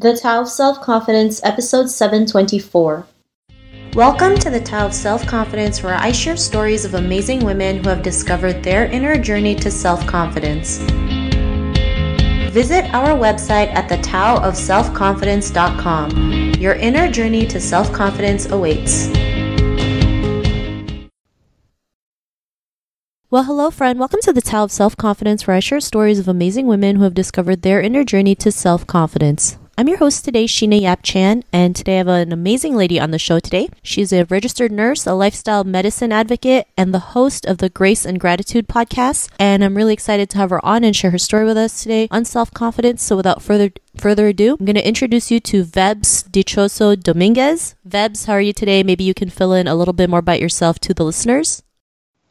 The Tao of Self Confidence, Episode 724. Welcome to the Tao of Self Confidence, where I share stories of amazing women who have discovered their inner journey to self confidence. Visit our website at thetaoofselfconfidence.com. Your inner journey to self confidence awaits. Well, hello, friend. Welcome to the Tao of Self Confidence, where I share stories of amazing women who have discovered their inner journey to self confidence. I'm your host today, Sheena Yap Chan, and today I have an amazing lady on the show today. She's a registered nurse, a lifestyle medicine advocate, and the host of the Grace and Gratitude podcast. And I'm really excited to have her on and share her story with us today on self confidence. So without further further ado, I'm going to introduce you to Vebs Dichoso Dominguez. Vebs, how are you today? Maybe you can fill in a little bit more about yourself to the listeners.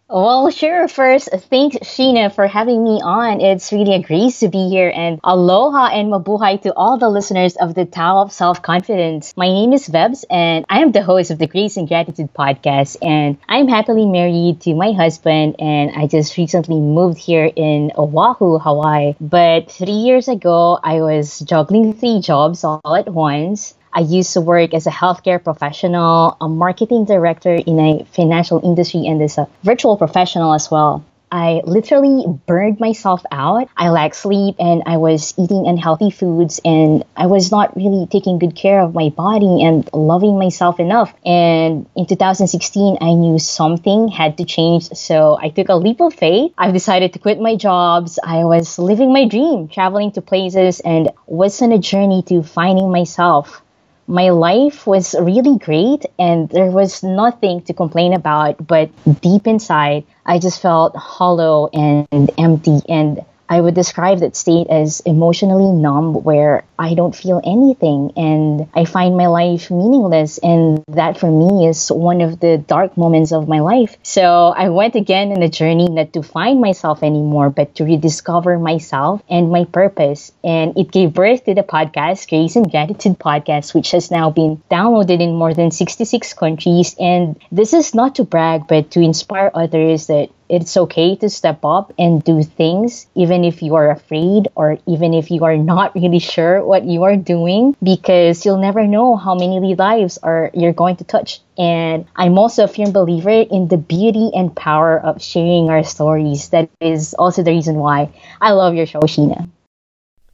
Well, sure. First, thanks, Sheena, for having me on. It's really a grace to be here. And aloha and mabuhay to all the listeners of the Tao of Self Confidence. My name is Vebs, and I am the host of the Grace and Gratitude podcast. And I'm happily married to my husband, and I just recently moved here in Oahu, Hawaii. But three years ago, I was juggling three jobs all at once. I used to work as a healthcare professional, a marketing director in a financial industry, and as a virtual professional as well. I literally burned myself out. I lacked sleep and I was eating unhealthy foods and I was not really taking good care of my body and loving myself enough. And in 2016, I knew something had to change. So I took a leap of faith. I've decided to quit my jobs. I was living my dream, traveling to places and was on a journey to finding myself my life was really great and there was nothing to complain about. But deep inside, I just felt hollow and empty. And I would describe that state as emotionally numb, where I don't feel anything and I find my life meaningless. And that for me is one of the dark moments of my life. So I went again on a journey not to find myself anymore, but to rediscover myself and my purpose. And it gave birth to the podcast, Grace and Gratitude Podcast, which has now been downloaded in more than 66 countries. And this is not to brag, but to inspire others that it's okay to step up and do things even if you are afraid or even if you are not really sure what you are doing because you'll never know how many lives are you're going to touch and i'm also a firm believer in the beauty and power of sharing our stories that is also the reason why i love your show sheena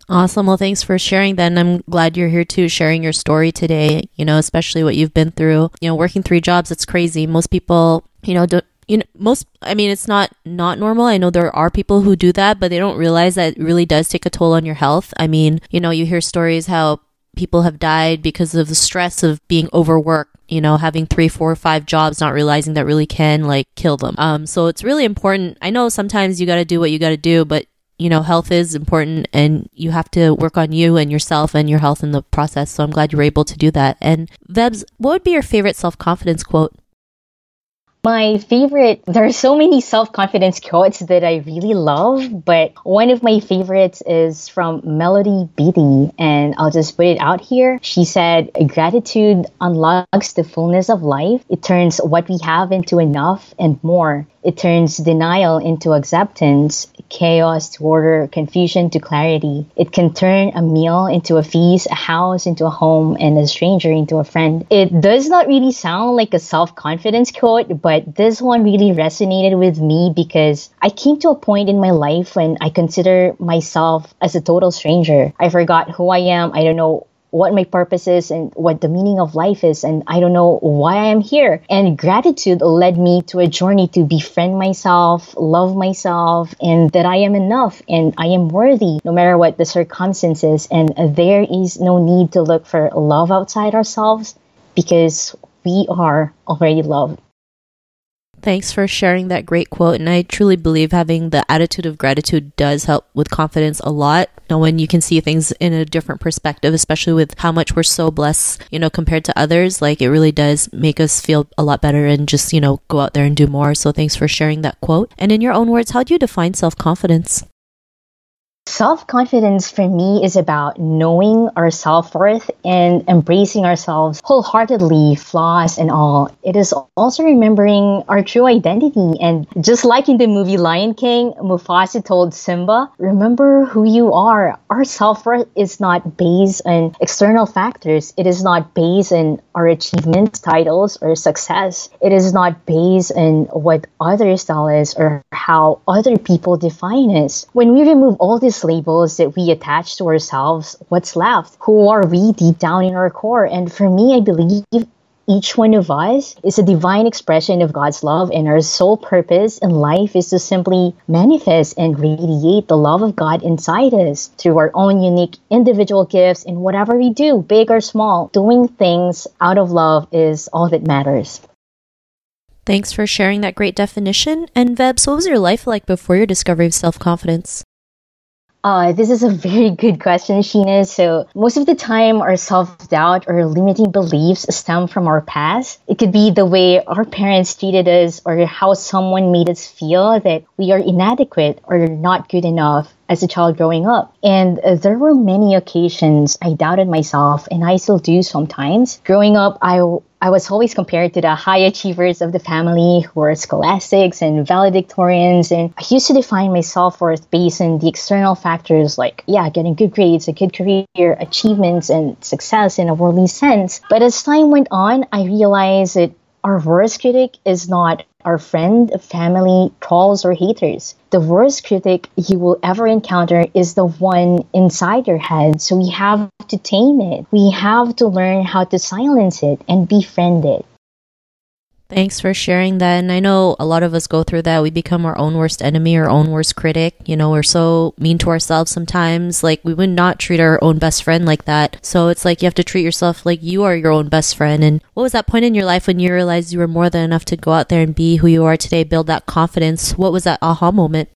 Awesome. Well, thanks for sharing then. I'm glad you're here too, sharing your story today, you know, especially what you've been through. You know, working three jobs, it's crazy. Most people, you know, don't, you know most i mean it's not not normal. I know there are people who do that but they don't realize that it really does take a toll on your health. I mean you know you hear stories how people have died because of the stress of being overworked you know having three four five jobs not realizing that really can like kill them. Um so it's really important. I know sometimes you got to do what you got to do but you know health is important and you have to work on you and yourself and your health in the process. So i'm glad you were able to do that. And vebs what would be your favorite self-confidence quote my favorite, there are so many self confidence quotes that I really love, but one of my favorites is from Melody Beattie, and I'll just put it out here. She said, Gratitude unlocks the fullness of life, it turns what we have into enough and more. It turns denial into acceptance, chaos to order, confusion to clarity. It can turn a meal into a feast, a house into a home, and a stranger into a friend. It does not really sound like a self confidence quote, but this one really resonated with me because I came to a point in my life when I consider myself as a total stranger. I forgot who I am. I don't know what my purpose is and what the meaning of life is and I don't know why I am here. And gratitude led me to a journey to befriend myself, love myself, and that I am enough and I am worthy no matter what the circumstances. And there is no need to look for love outside ourselves because we are already loved. Thanks for sharing that great quote. And I truly believe having the attitude of gratitude does help with confidence a lot. Know, when you can see things in a different perspective, especially with how much we're so blessed, you know, compared to others, like it really does make us feel a lot better and just, you know, go out there and do more. So thanks for sharing that quote. And in your own words, how do you define self confidence? Self confidence for me is about knowing our self worth and embracing ourselves wholeheartedly, flaws and all. It is also remembering our true identity. And just like in the movie Lion King, Mufasa told Simba, remember who you are. Our self worth is not based on external factors, it is not based on our achievements, titles, or success. It is not based on what others tell us or how other people define us. When we remove all these labels that we attach to ourselves, what's left? Who are we deep down in our core? And for me, I believe each one of us is a divine expression of God's love, and our sole purpose in life is to simply manifest and radiate the love of God inside us through our own unique individual gifts in whatever we do, big or small. Doing things out of love is all that matters. Thanks for sharing that great definition. And Vebs, what was your life like before your discovery of self confidence? Uh, this is a very good question, Sheena. So, most of the time, our self doubt or limiting beliefs stem from our past. It could be the way our parents treated us or how someone made us feel that we are inadequate or not good enough as a child growing up. And uh, there were many occasions I doubted myself, and I still do sometimes. Growing up, I I was always compared to the high achievers of the family who were scholastics and valedictorians. And I used to define my self worth based on the external factors like, yeah, getting good grades, a good career, achievements, and success in a worldly sense. But as time went on, I realized that our worst critic is not our friend, family, trolls, or haters. The worst critic you will ever encounter is the one inside your head. So we have to tame it. We have to learn how to silence it and befriend it. Thanks for sharing that. And I know a lot of us go through that. We become our own worst enemy, our own worst critic. You know, we're so mean to ourselves sometimes. Like, we would not treat our own best friend like that. So it's like you have to treat yourself like you are your own best friend. And what was that point in your life when you realized you were more than enough to go out there and be who you are today, build that confidence? What was that aha moment?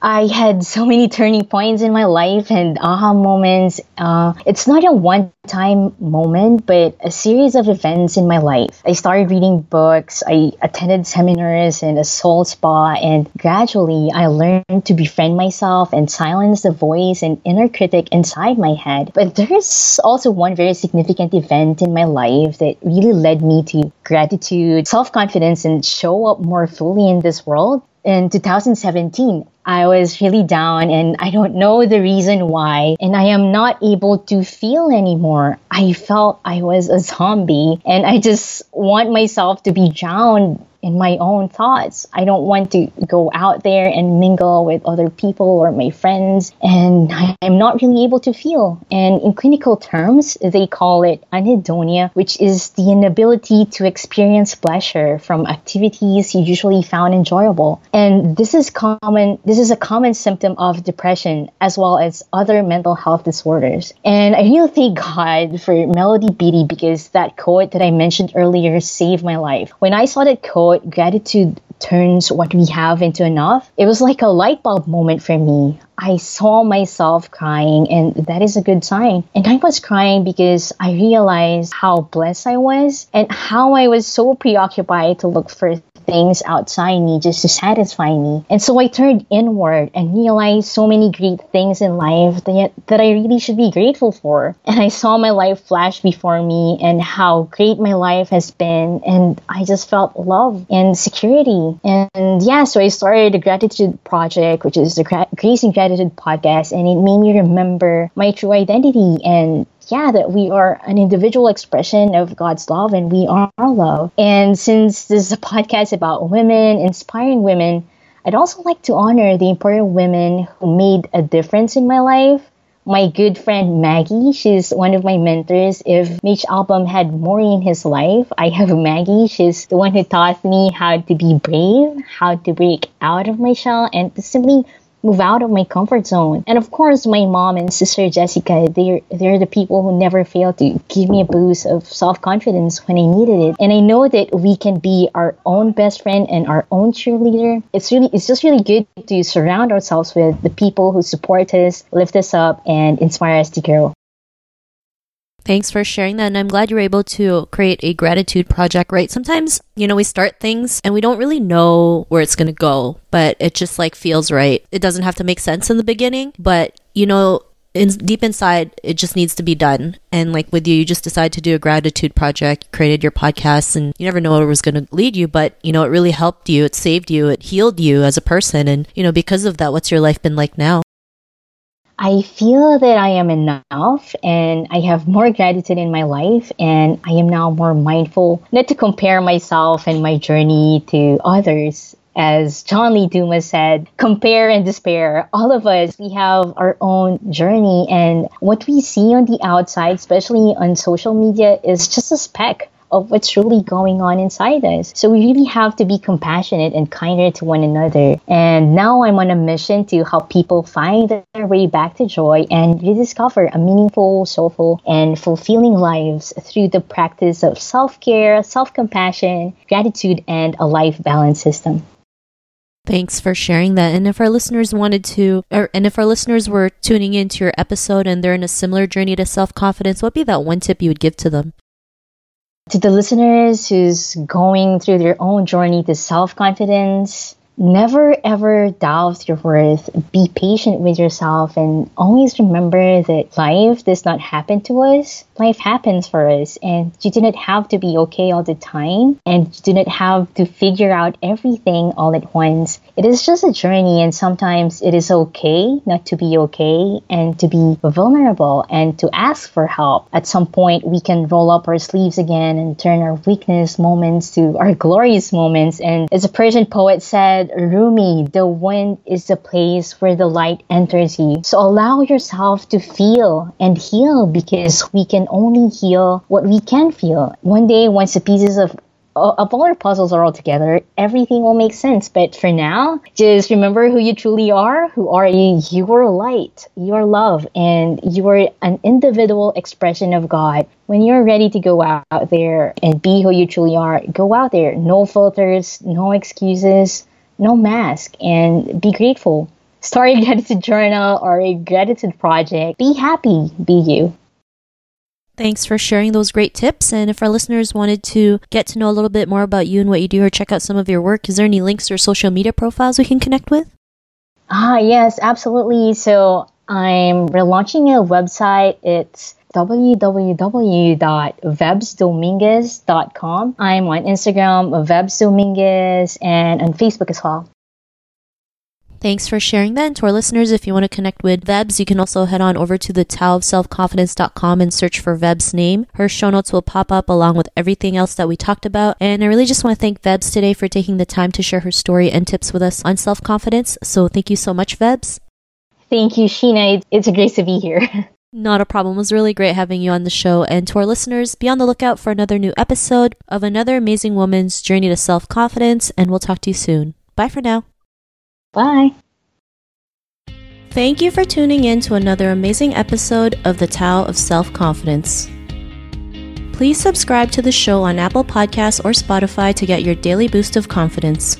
I had so many turning points in my life and aha moments. Uh, it's not a one time moment, but a series of events in my life. I started reading books, I attended seminars and a soul spa, and gradually I learned to befriend myself and silence the voice and inner critic inside my head. But there's also one very significant event in my life that really led me to gratitude, self confidence, and show up more fully in this world in 2017. I was really down and I don't know the reason why. And I am not able to feel anymore. I felt I was a zombie and I just want myself to be drowned in my own thoughts. I don't want to go out there and mingle with other people or my friends, and I'm not really able to feel. And in clinical terms, they call it anhedonia, which is the inability to experience pleasure from activities you usually found enjoyable. And this is common. This is a common symptom of depression as well as other mental health disorders. And I really thank God for Melody Beattie because that quote that I mentioned earlier saved my life. When I saw that quote gratitude turns what we have into enough, it was like a light bulb moment for me. I saw myself crying, and that is a good sign. And I was crying because I realized how blessed I was and how I was so preoccupied to look for things outside me just to satisfy me. And so I turned inward and realized so many great things in life that, that I really should be grateful for. And I saw my life flash before me and how great my life has been. And I just felt love and security. And yeah, so I started the Gratitude Project, which is the Grace and Gratitude podcast. And it made me remember my true identity and yeah, that we are an individual expression of God's love and we are love. And since this is a podcast about women, inspiring women, I'd also like to honor the important women who made a difference in my life. My good friend Maggie, she's one of my mentors. If Mitch Albom had Morrie in his life, I have Maggie. She's the one who taught me how to be brave, how to break out of my shell, and to simply move out of my comfort zone. And of course, my mom and sister Jessica, they're they're the people who never fail to give me a boost of self-confidence when I needed it. And I know that we can be our own best friend and our own cheerleader. It's really it's just really good to surround ourselves with the people who support us, lift us up, and inspire us to grow. Thanks for sharing that. And I'm glad you were able to create a gratitude project, right? Sometimes, you know, we start things and we don't really know where it's going to go, but it just like feels right. It doesn't have to make sense in the beginning, but you know, in, deep inside, it just needs to be done. And like with you, you just decided to do a gratitude project, you created your podcast, and you never know where it was going to lead you, but you know, it really helped you, it saved you, it healed you as a person. And, you know, because of that, what's your life been like now? I feel that I am enough and I have more gratitude in my life and I am now more mindful not to compare myself and my journey to others. As John Lee Dumas said, compare and despair. All of us, we have our own journey and what we see on the outside, especially on social media, is just a speck of what's really going on inside us. So we really have to be compassionate and kinder to one another. And now I'm on a mission to help people find their way back to joy and rediscover a meaningful, soulful, and fulfilling lives through the practice of self care, self compassion, gratitude, and a life balance system. Thanks for sharing that. And if our listeners wanted to, or, and if our listeners were tuning into your episode and they're in a similar journey to self confidence, what would be that one tip you would give to them? To the listeners who's going through their own journey to self confidence, never ever doubt your worth. Be patient with yourself and always remember that life does not happen to us. Life happens for us and you do not have to be okay all the time and you do not have to figure out everything all at once. It is just a journey and sometimes it is okay not to be okay and to be vulnerable and to ask for help. At some point we can roll up our sleeves again and turn our weakness moments to our glorious moments and as a Persian poet said, said, Rumi, the wind is the place where the light enters you. So allow yourself to feel and heal because we can only heal what we can feel. One day, once the pieces of of all our puzzles are all together, everything will make sense. But for now, just remember who you truly are. Who are you? You are light, you are love, and you are an individual expression of God. When you're ready to go out there and be who you truly are, go out there. No filters, no excuses no mask and be grateful. Start a gratitude journal or a gratitude project. Be happy, be you. Thanks for sharing those great tips. And if our listeners wanted to get to know a little bit more about you and what you do or check out some of your work, is there any links or social media profiles we can connect with? Ah, yes, absolutely. So I'm relaunching a website. It's www.vebsdominguez.com. I'm on Instagram, vebsdominguez, and on Facebook as well. Thanks for sharing that. And to our listeners, if you want to connect with Vebs, you can also head on over to the taoofselfconfidence.com and search for Veb's name. Her show notes will pop up along with everything else that we talked about. And I really just want to thank Vebs today for taking the time to share her story and tips with us on self confidence. So thank you so much, Vebs. Thank you, Sheena. It's a great to be here. Not a problem. It was really great having you on the show. And to our listeners, be on the lookout for another new episode of another amazing woman's journey to self confidence. And we'll talk to you soon. Bye for now. Bye. Thank you for tuning in to another amazing episode of the Tao of Self Confidence. Please subscribe to the show on Apple Podcasts or Spotify to get your daily boost of confidence.